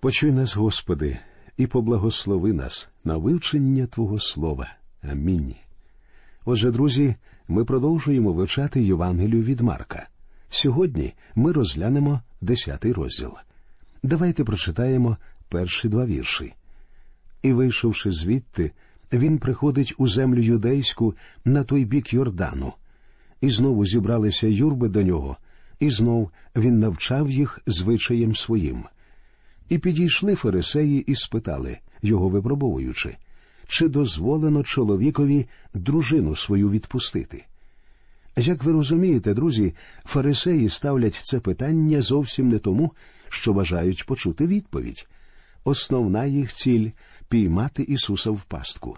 Почуй нас, Господи, і поблагослови нас на вивчення Твого Слова. Амінь. Отже, друзі, ми продовжуємо вивчати Євангелію від Марка. Сьогодні ми розглянемо десятий розділ. Давайте прочитаємо перші два вірші. І, вийшовши звідти, він приходить у землю юдейську на той бік Йордану. І знову зібралися юрби до нього, і знов він навчав їх звичаєм своїм. І підійшли фарисеї і спитали, його випробовуючи, чи дозволено чоловікові дружину свою відпустити. Як ви розумієте, друзі, фарисеї ставлять це питання зовсім не тому, що бажають почути відповідь. Основна їх ціль піймати Ісуса в пастку.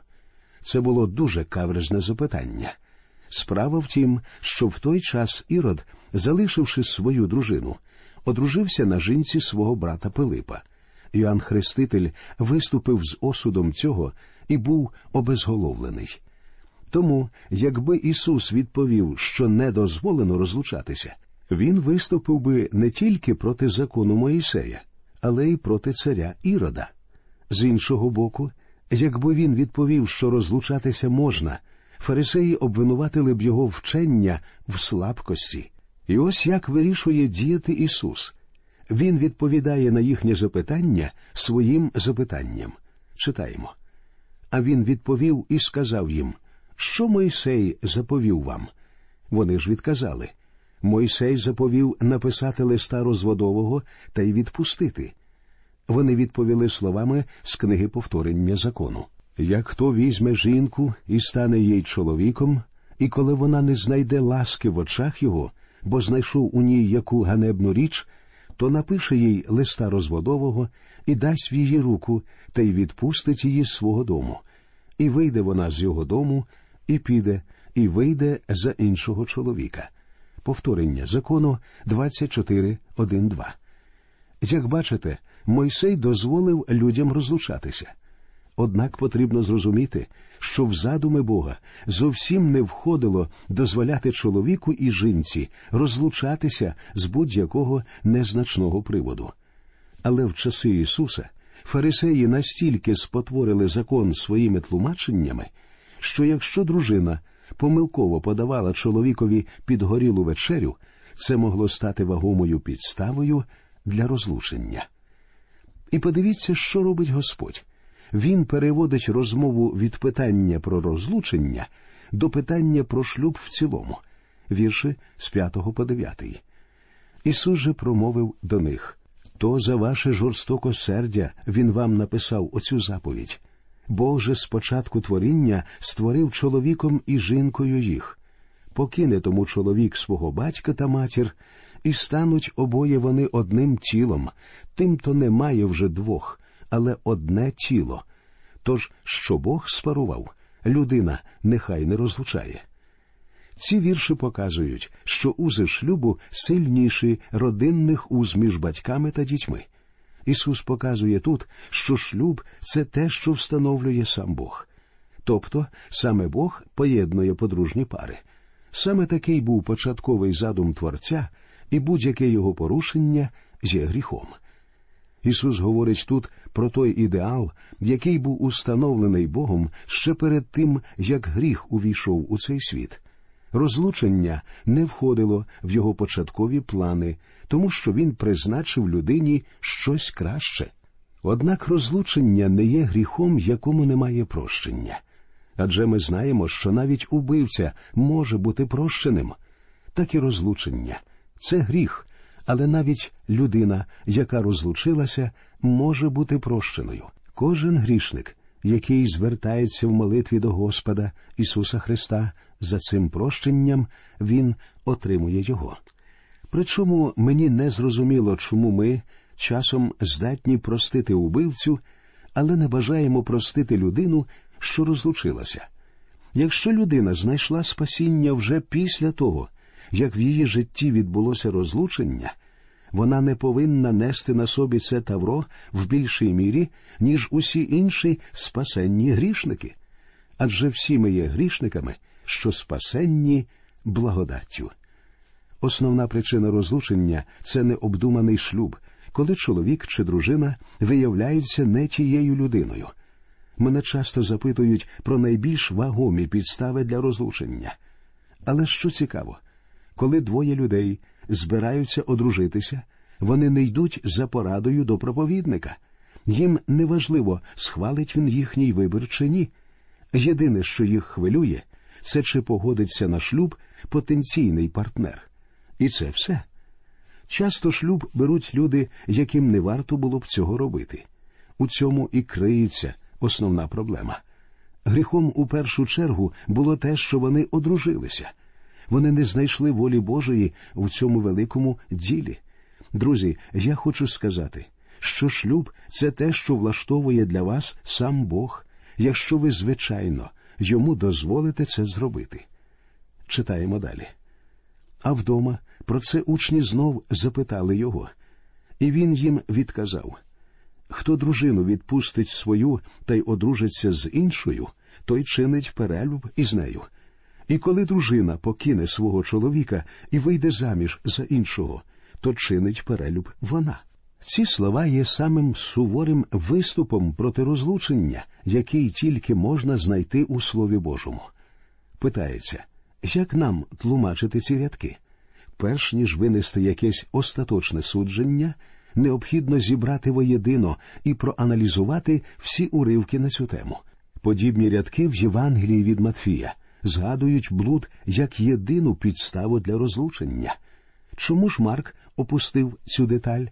Це було дуже каверзне запитання. Справа в тім, що в той час Ірод, залишивши свою дружину, одружився на жінці свого брата Пилипа. Йоанн Хреститель виступив з осудом цього і був обезголовлений. Тому, якби Ісус відповів, що не дозволено розлучатися, він виступив би не тільки проти закону Моїсея, але й проти царя Ірода. З іншого боку, якби він відповів, що розлучатися можна, фарисеї обвинуватили б його вчення в слабкості. І ось як вирішує діяти Ісус. Він відповідає на їхнє запитання своїм запитанням. Читаємо. А він відповів і сказав їм, що Мойсей заповів вам. Вони ж відказали. Мойсей заповів написати листа розводового та й відпустити. Вони відповіли словами з книги повторення закону. Як хто візьме жінку і стане їй чоловіком, і коли вона не знайде ласки в очах його, бо знайшов у ній яку ганебну річ, то напише їй листа розводового і дасть в її руку та й відпустить її з свого дому. І вийде вона з його дому, і піде, і вийде за іншого чоловіка. Повторення закону 24.1.2. Як бачите, Мойсей дозволив людям розлучатися. Однак потрібно зрозуміти, що в задуми Бога зовсім не входило дозволяти чоловіку і жінці розлучатися з будь-якого незначного приводу. Але в часи Ісуса фарисеї настільки спотворили закон своїми тлумаченнями, що якщо дружина помилково подавала чоловікові підгорілу вечерю, це могло стати вагомою підставою для розлучення. І подивіться, що робить Господь. Він переводить розмову від питання про розлучення до питання про шлюб в цілому, вірші з 5 по 9. Ісус же промовив до них то за ваше жорстокосердя Він вам написав оцю заповідь. Бог же з початку творіння створив чоловіком і жінкою їх. Покине тому чоловік свого батька та матір, і стануть обоє вони одним тілом, тимто немає вже двох, але одне тіло. Тож, що Бог спарував, людина нехай не розлучає. Ці вірші показують, що узи шлюбу сильніші родинних уз між батьками та дітьми. Ісус показує тут, що шлюб це те, що встановлює сам Бог. Тобто саме Бог поєднує подружні пари. Саме такий був початковий задум Творця, і будь-яке його порушення є гріхом. Ісус говорить тут про той ідеал, який був установлений Богом ще перед тим, як гріх увійшов у цей світ. Розлучення не входило в його початкові плани, тому що він призначив людині щось краще. Однак розлучення не є гріхом, якому немає прощення. Адже ми знаємо, що навіть убивця може бути прощеним. Так і розлучення це гріх, але навіть людина, яка розлучилася, може бути прощеною. Кожен грішник, який звертається в молитві до Господа Ісуса Христа, за цим прощенням Він отримує його. Причому мені не зрозуміло, чому ми часом здатні простити убивцю, але не бажаємо простити людину, що розлучилася. Якщо людина знайшла спасіння вже після того, як в її житті відбулося розлучення, вона не повинна нести на собі це тавро в більшій мірі, ніж усі інші спасенні грішники. Адже всі ми є грішниками, що спасенні благодаттю. Основна причина розлучення це необдуманий шлюб, коли чоловік чи дружина виявляються не тією людиною. Мене часто запитують про найбільш вагомі підстави для розлучення. Але що цікаво, коли двоє людей збираються одружитися, вони не йдуть за порадою до проповідника. Їм неважливо, схвалить він їхній вибір чи ні. Єдине, що їх хвилює, це чи погодиться на шлюб потенційний партнер. І це все. Часто шлюб беруть люди, яким не варто було б цього робити. У цьому і криється основна проблема. Гріхом у першу чергу було те, що вони одружилися. Вони не знайшли волі Божої в цьому великому ділі. Друзі, я хочу сказати, що шлюб це те, що влаштовує для вас сам Бог, якщо ви, звичайно, йому дозволите це зробити. Читаємо далі. А вдома про це учні знов запитали його, і він їм відказав Хто дружину відпустить свою та й одружиться з іншою, той чинить перелюб із нею. І коли дружина покине свого чоловіка і вийде заміж за іншого, то чинить перелюб вона. Ці слова є самим суворим виступом проти розлучення, який тільки можна знайти у Слові Божому. Питається, як нам тлумачити ці рядки? Перш ніж винести якесь остаточне судження, необхідно зібрати воєдино і проаналізувати всі уривки на цю тему. Подібні рядки в Євангелії від Матфія згадують блуд як єдину підставу для розлучення. Чому ж Марк опустив цю деталь?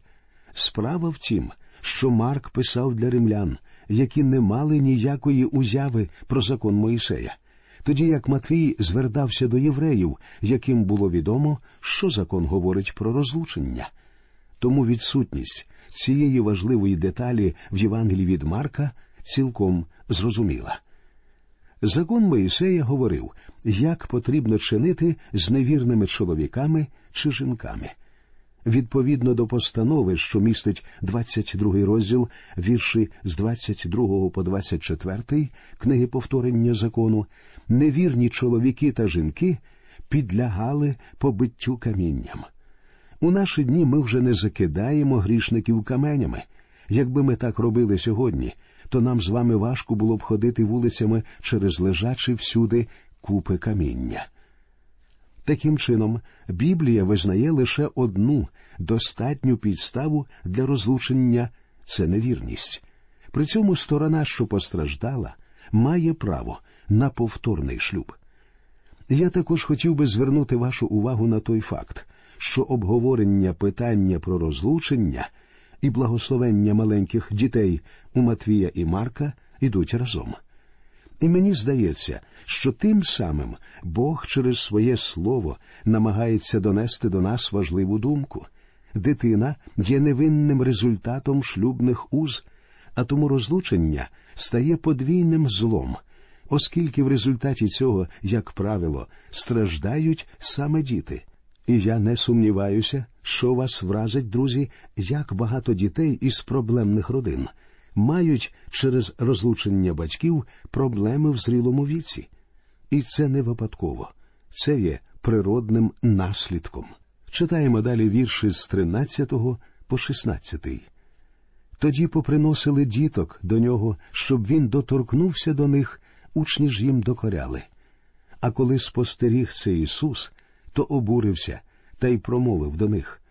Справа в тім, що Марк писав для римлян, які не мали ніякої уяви про закон Моїсея, тоді як Матвій звертався до євреїв, яким було відомо, що закон говорить про розлучення. Тому відсутність цієї важливої деталі в Євангелії від Марка цілком зрозуміла. Закон Моїсея говорив, як потрібно чинити з невірними чоловіками чи жінками. Відповідно до постанови, що містить 22 розділ, вірші з 22 по 24 книги повторення закону, невірні чоловіки та жінки підлягали побиттю камінням. У наші дні ми вже не закидаємо грішників каменями. Якби ми так робили сьогодні, то нам з вами важко було б ходити вулицями через лежачі всюди купи каміння. Таким чином, Біблія визнає лише одну достатню підставу для розлучення це невірність. При цьому сторона, що постраждала, має право на повторний шлюб. Я також хотів би звернути вашу увагу на той факт, що обговорення питання про розлучення і благословення маленьких дітей у Матвія і Марка йдуть разом. І мені здається, що тим самим Бог через своє слово намагається донести до нас важливу думку. Дитина є невинним результатом шлюбних уз, а тому розлучення стає подвійним злом, оскільки в результаті цього, як правило, страждають саме діти. І я не сумніваюся, що вас вразить, друзі, як багато дітей із проблемних родин мають через розлучення батьків проблеми в зрілому віці. І це не випадково, це є природним наслідком. Читаємо далі вірші з 13 по 16. Тоді поприносили діток до нього, щоб він доторкнувся до них, учні ж їм докоряли. А коли спостеріг це Ісус, то обурився та й промовив до них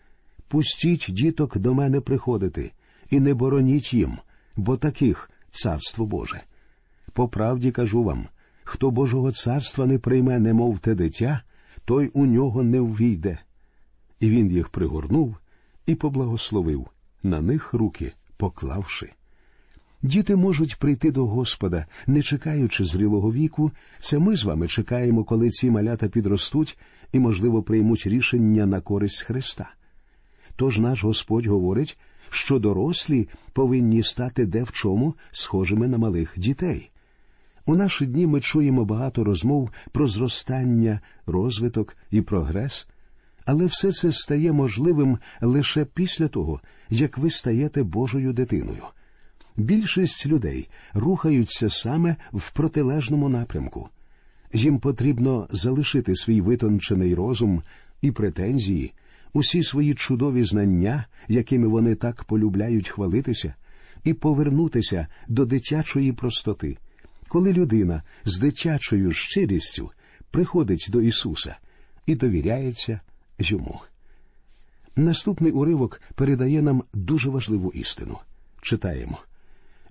Пустіть діток до мене приходити, і не бороніть їм, бо таких царство Боже. По правді кажу вам хто Божого царства не прийме, немов те дитя, той у нього не ввійде. І він їх пригорнув і поблагословив, на них руки поклавши. Діти можуть прийти до Господа, не чекаючи зрілого віку, це ми з вами чекаємо, коли ці малята підростуть і, можливо, приймуть рішення на користь Христа. Тож наш Господь говорить, що дорослі повинні стати де в чому схожими на малих дітей. У наші дні ми чуємо багато розмов про зростання, розвиток і прогрес, але все це стає можливим лише після того, як ви стаєте Божою дитиною. Більшість людей рухаються саме в протилежному напрямку. Їм потрібно залишити свій витончений розум і претензії, усі свої чудові знання, якими вони так полюбляють хвалитися, і повернутися до дитячої простоти, коли людина з дитячою щирістю приходить до Ісуса і довіряється йому. Наступний уривок передає нам дуже важливу істину. Читаємо.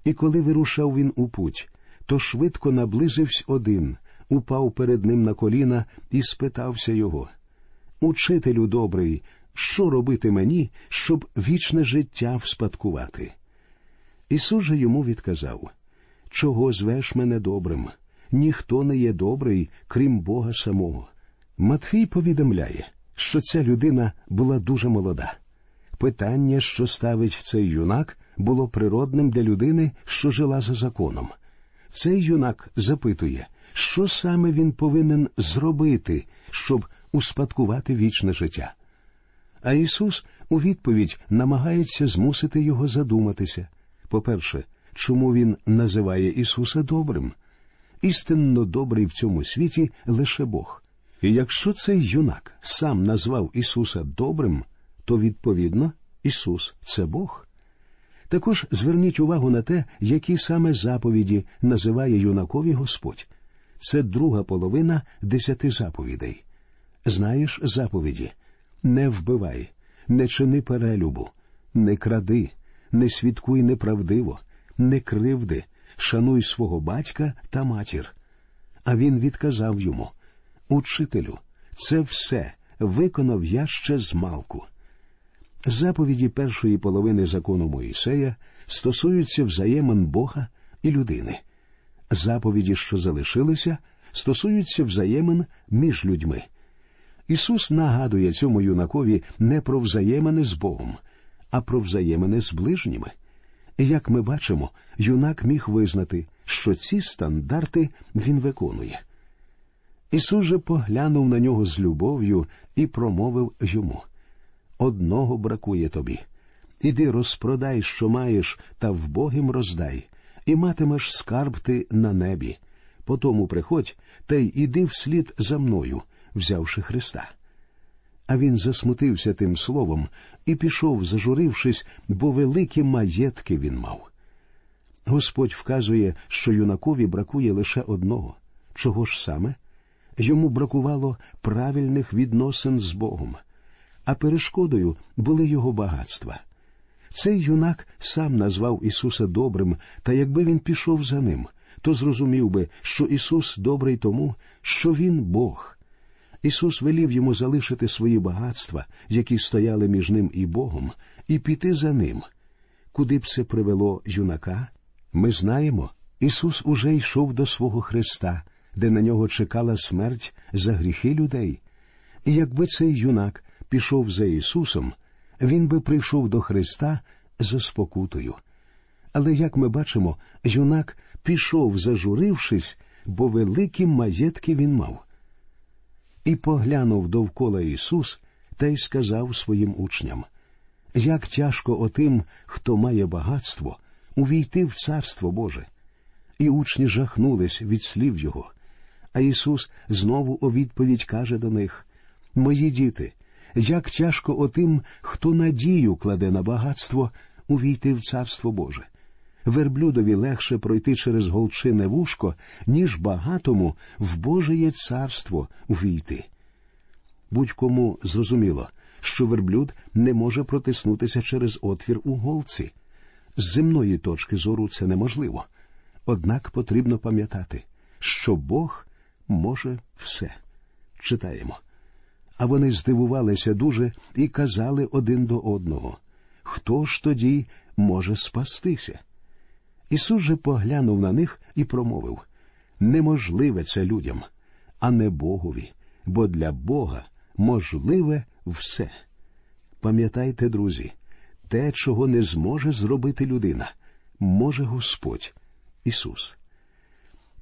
І коли вирушав він у путь, то швидко наблизився один, упав перед ним на коліна і спитався його Учителю добрий, що робити мені, щоб вічне життя вспадкувати? Ісус же йому відказав Чого звеш мене добрим? Ніхто не є добрий, крім Бога самого. Матфій повідомляє, що ця людина була дуже молода. Питання, що ставить цей юнак, було природним для людини, що жила за законом. Цей юнак запитує, що саме він повинен зробити, щоб успадкувати вічне життя. А Ісус у відповідь намагається змусити його задуматися. По-перше, чому Він називає Ісуса добрим? Істинно добрий в цьому світі лише Бог. І якщо цей юнак сам назвав Ісуса добрим, то відповідно Ісус це Бог. Також зверніть увагу на те, які саме заповіді називає юнакові Господь. Це друга половина десяти заповідей. Знаєш заповіді не вбивай, не чини перелюбу, не кради, не свідкуй неправдиво, не кривди, шануй свого батька та матір. А він відказав йому Учителю, це все виконав я ще з малку. Заповіді першої половини закону Моїсея стосуються взаємин Бога і людини. Заповіді, що залишилися, стосуються взаємин між людьми. Ісус нагадує цьому юнакові не про взаємини з Богом, а про взаємини з ближніми. Як ми бачимо, юнак міг визнати, що ці стандарти він виконує. Ісус же поглянув на нього з любов'ю і промовив йому Одного бракує тобі. Іди розпродай, що маєш, та вбогим роздай, і матимеш скарб ти на небі. Потому приходь та й іди вслід за мною, взявши Христа. А він засмутився тим словом і пішов, зажурившись, бо великі маєтки він мав. Господь вказує, що юнакові бракує лише одного. Чого ж саме? Йому бракувало правильних відносин з Богом, а перешкодою були його багатства. Цей юнак сам назвав Ісуса добрим, та якби він пішов за ним, то зрозумів би, що Ісус добрий тому, що Він Бог. Ісус велів йому залишити свої багатства, які стояли між ним і Богом, і піти за ним. Куди б це привело юнака? Ми знаємо, Ісус уже йшов до свого Христа, де на нього чекала смерть за гріхи людей. І якби цей юнак пішов за Ісусом, він би прийшов до Христа за спокутою. Але, як ми бачимо, юнак пішов, зажурившись, бо великі маєтки він мав. І поглянув довкола Ісус та й сказав своїм учням як тяжко отим, хто має багатство, увійти в Царство Боже. І учні жахнулись від слів Його. А Ісус знову у відповідь каже до них Мої діти, як тяжко отим, хто надію кладе на багатство, увійти в Царство Боже. Верблюдові легше пройти через голчине вушко, ніж багатому в Божеє царство увійти. Будь-кому зрозуміло, що верблюд не може протиснутися через отвір у голці. З земної точки зору це неможливо. Однак потрібно пам'ятати, що Бог може все. Читаємо. А вони здивувалися дуже і казали один до одного хто ж тоді може спастися? Ісус же поглянув на них і промовив неможливе це людям, а не Богові, бо для Бога можливе все. Пам'ятайте, друзі, те, чого не зможе зробити людина, може Господь Ісус.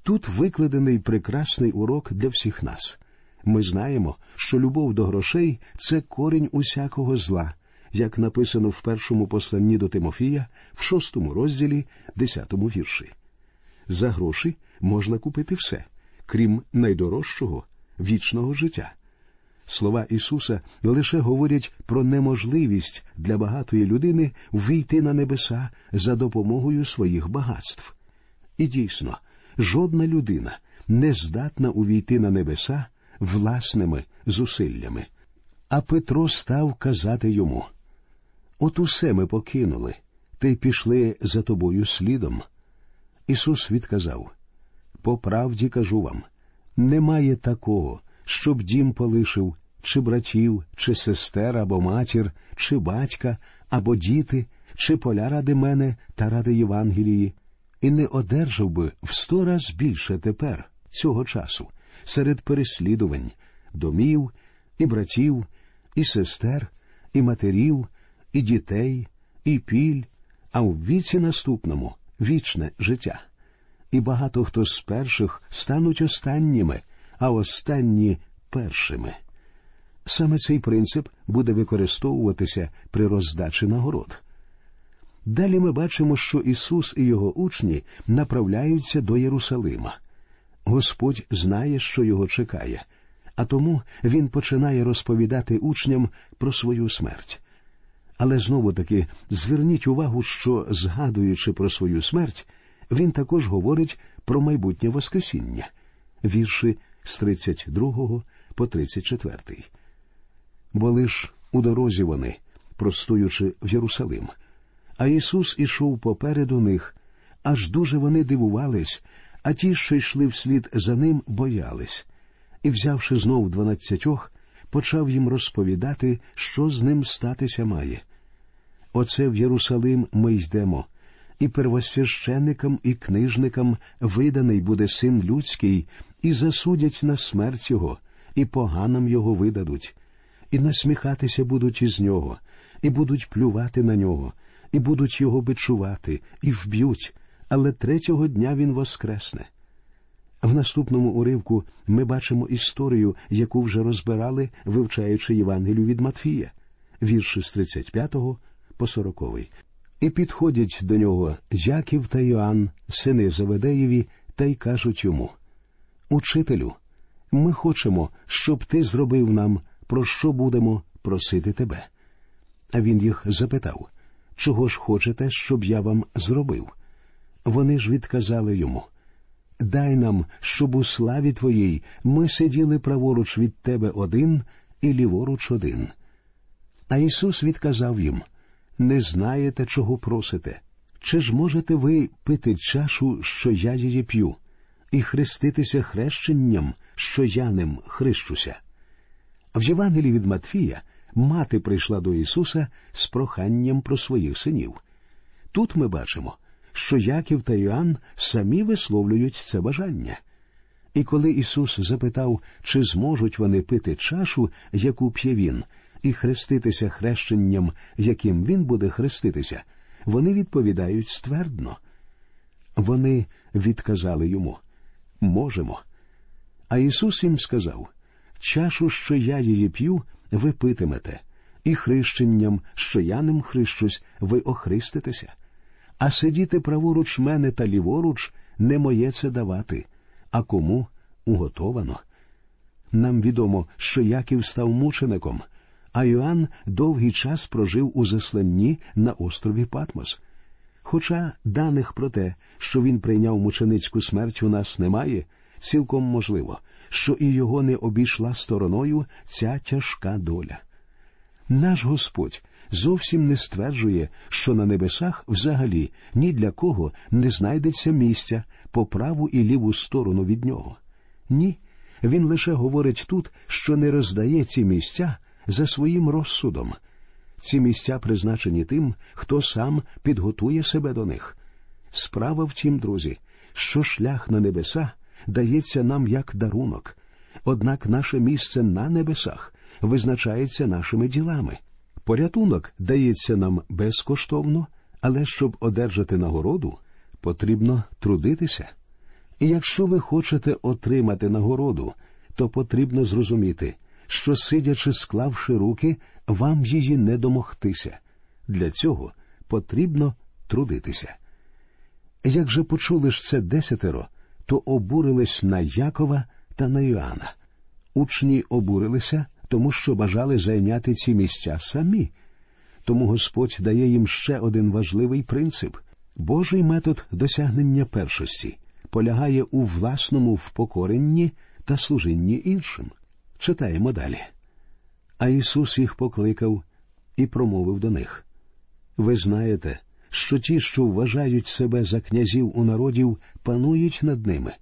Тут викладений прекрасний урок для всіх нас. Ми знаємо, що любов до грошей це корінь усякого зла, як написано в першому посланні до Тимофія, в шостому розділі, десятому вірші. За гроші можна купити все, крім найдорожчого вічного життя. Слова Ісуса лише говорять про неможливість для багатої людини війти на небеса за допомогою своїх багатств. І дійсно, жодна людина не здатна увійти на небеса власними зусиллями. А Петро став казати йому От усе ми покинули, й пішли за тобою слідом. Ісус відказав По правді кажу вам немає такого, щоб дім полишив, чи братів, чи сестер, або матір, чи батька, або діти, чи поля ради мене та ради Євангелії, і не одержав би в сто раз більше тепер, цього часу, серед переслідувань, домів, і братів, і сестер, і матерів, і дітей, і піль, а в віці наступному вічне життя. І багато хто з перших стануть останніми, а останні першими. Саме цей принцип буде використовуватися при роздачі нагород. Далі ми бачимо, що Ісус і його учні направляються до Єрусалима. Господь знає, що його чекає, а тому Він починає розповідати учням про свою смерть. Але знову таки зверніть увагу, що, згадуючи про свою смерть, він також говорить про майбутнє Воскресіння, вірші з 32 по 34. Бо лиш у дорозі вони, простуючи в Єрусалим, а Ісус ішов попереду них, аж дуже вони дивувались, а ті, що йшли вслід за ним, боялись, і, взявши знов дванадцятьох, почав їм розповідати, що з ним статися має. Оце в Єрусалим ми йдемо, і первосвященникам і книжникам виданий буде син людський, і засудять на смерть його, і поганам його видадуть, і насміхатися будуть із нього, і будуть плювати на нього, і будуть його бичувати, і вб'ють, але третього дня він воскресне. В наступному уривку ми бачимо історію, яку вже розбирали, вивчаючи Євангелію від Матфія, вірші з 35 по 40. І підходять до нього Яків та Йоанн, сини Заведеєві, та й кажуть йому Учителю, ми хочемо, щоб ти зробив нам, про що будемо просити тебе. А він їх запитав Чого ж хочете, щоб я вам зробив? Вони ж відказали йому Дай нам, щоб у славі Твоїй ми сиділи праворуч від Тебе один і ліворуч один. А Ісус відказав їм Не знаєте, чого просите. Чи ж можете ви пити чашу, що я її п'ю, і хреститися хрещенням, що я ним хрещуся? В Євангелії від Матфія мати прийшла до Ісуса з проханням про своїх синів. Тут ми бачимо, що Яків та Йоанн самі висловлюють це бажання. І коли Ісус запитав, чи зможуть вони пити чашу, яку п'є він, і хреститися хрещенням, яким він буде хреститися, вони відповідають ствердно. Вони відказали йому можемо. А Ісус їм сказав чашу, що я її п'ю, ви питимете, і хрещенням, що я ним хрещусь, ви охриститеся а сидіти праворуч мене та ліворуч не моє це давати, а кому уготовано. Нам відомо, що Яків став мучеником, а Йоанн довгий час прожив у засланні на острові Патмос. Хоча даних про те, що він прийняв мученицьку смерть, у нас немає, цілком можливо, що і його не обійшла стороною ця тяжка доля. Наш Господь зовсім не стверджує, що на небесах взагалі ні для кого не знайдеться місця по праву і ліву сторону від нього. Ні, він лише говорить тут, що не роздає ці місця за своїм розсудом. Ці місця призначені тим, хто сам підготує себе до них. Справа в тім, друзі, що шлях на небеса дається нам як дарунок, однак наше місце на небесах визначається нашими ділами. Порятунок дається нам безкоштовно, але щоб одержати нагороду, потрібно трудитися. І якщо ви хочете отримати нагороду, то потрібно зрозуміти, що, сидячи, склавши руки, вам її не домогтися. Для цього потрібно трудитися. Як же почули ж це десятеро, то обурились на Якова та на Йоанна. Учні обурилися, тому що бажали зайняти ці місця самі. Тому Господь дає їм ще один важливий принцип Божий метод досягнення першості полягає у власному впокоренні та служінні іншим. Читаємо далі. А Ісус їх покликав і промовив до них Ви знаєте, що ті, що вважають себе за князів у народів, панують над ними,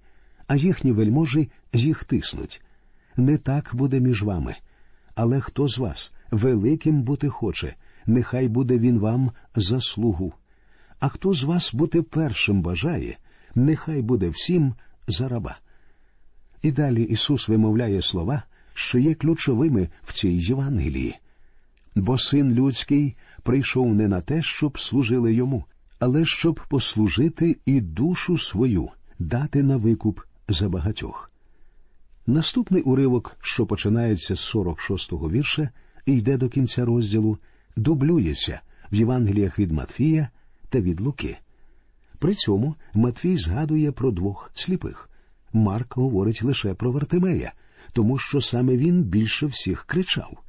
а їхні вельможі їх тиснуть. Не так буде між вами. Але хто з вас великим бути хоче, нехай буде він вам заслугу. А хто з вас бути першим бажає, нехай буде всім за раба. І далі Ісус вимовляє слова, що є ключовими в цій Євангелії. Бо син людський прийшов не на те, щоб служили йому, але щоб послужити і душу свою дати на викуп за багатьох. Наступний уривок, що починається з 46-го вірша і йде до кінця розділу, дублюється в Євангеліях від Матфія та від Луки. При цьому Матвій згадує про двох сліпих. Марк говорить лише про Вартимея, тому що саме він більше всіх кричав.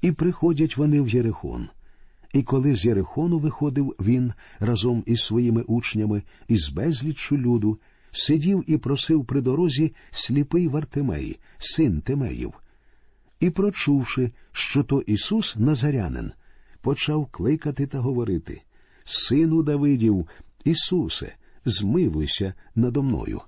І приходять вони в Єрихон. І коли з Єрихону виходив він разом із своїми учнями із безліччю люду, сидів і просив при дорозі сліпий Вартимей, син Тимеїв. І, прочувши, що то Ісус Назарянин, почав кликати та говорити Сину Давидів, Ісусе, змилуйся надо мною.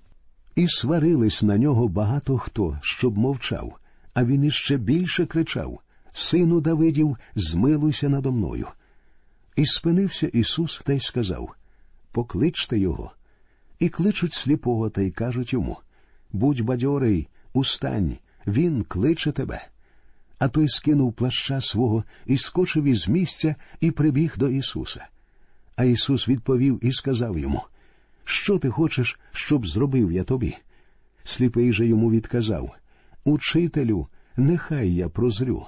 І сварились на нього багато хто, щоб мовчав, а він іще більше кричав Сину Давидів, змилуйся надо мною. І спинився Ісус та й сказав Покличте його. І кличуть сліпого та й кажуть йому Будь бадьорий, устань, він кличе тебе. А той скинув плаща свого і скочив із місця і прибіг до Ісуса. А Ісус відповів і сказав йому Що ти хочеш, щоб зробив я тобі? Сліпий же йому відказав Учителю, нехай я прозрю.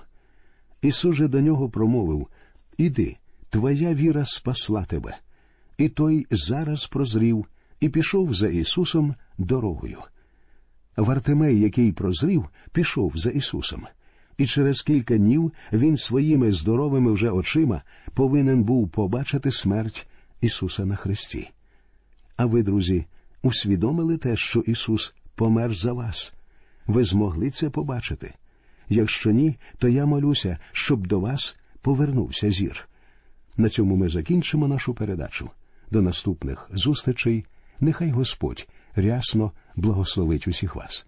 Ісус же до нього промовив Іди, твоя віра спасла тебе. І той зараз прозрів і пішов за Ісусом дорогою. Вартимей, який прозрів, пішов за Ісусом, і через кілька днів він своїми здоровими вже очима повинен був побачити смерть Ісуса на Христі. А ви, друзі, усвідомили те, що Ісус помер за вас. Ви змогли це побачити. Якщо ні, то я молюся, щоб до вас повернувся зір. На цьому ми закінчимо нашу передачу. До наступних зустрічей. Нехай Господь рясно благословить усіх вас.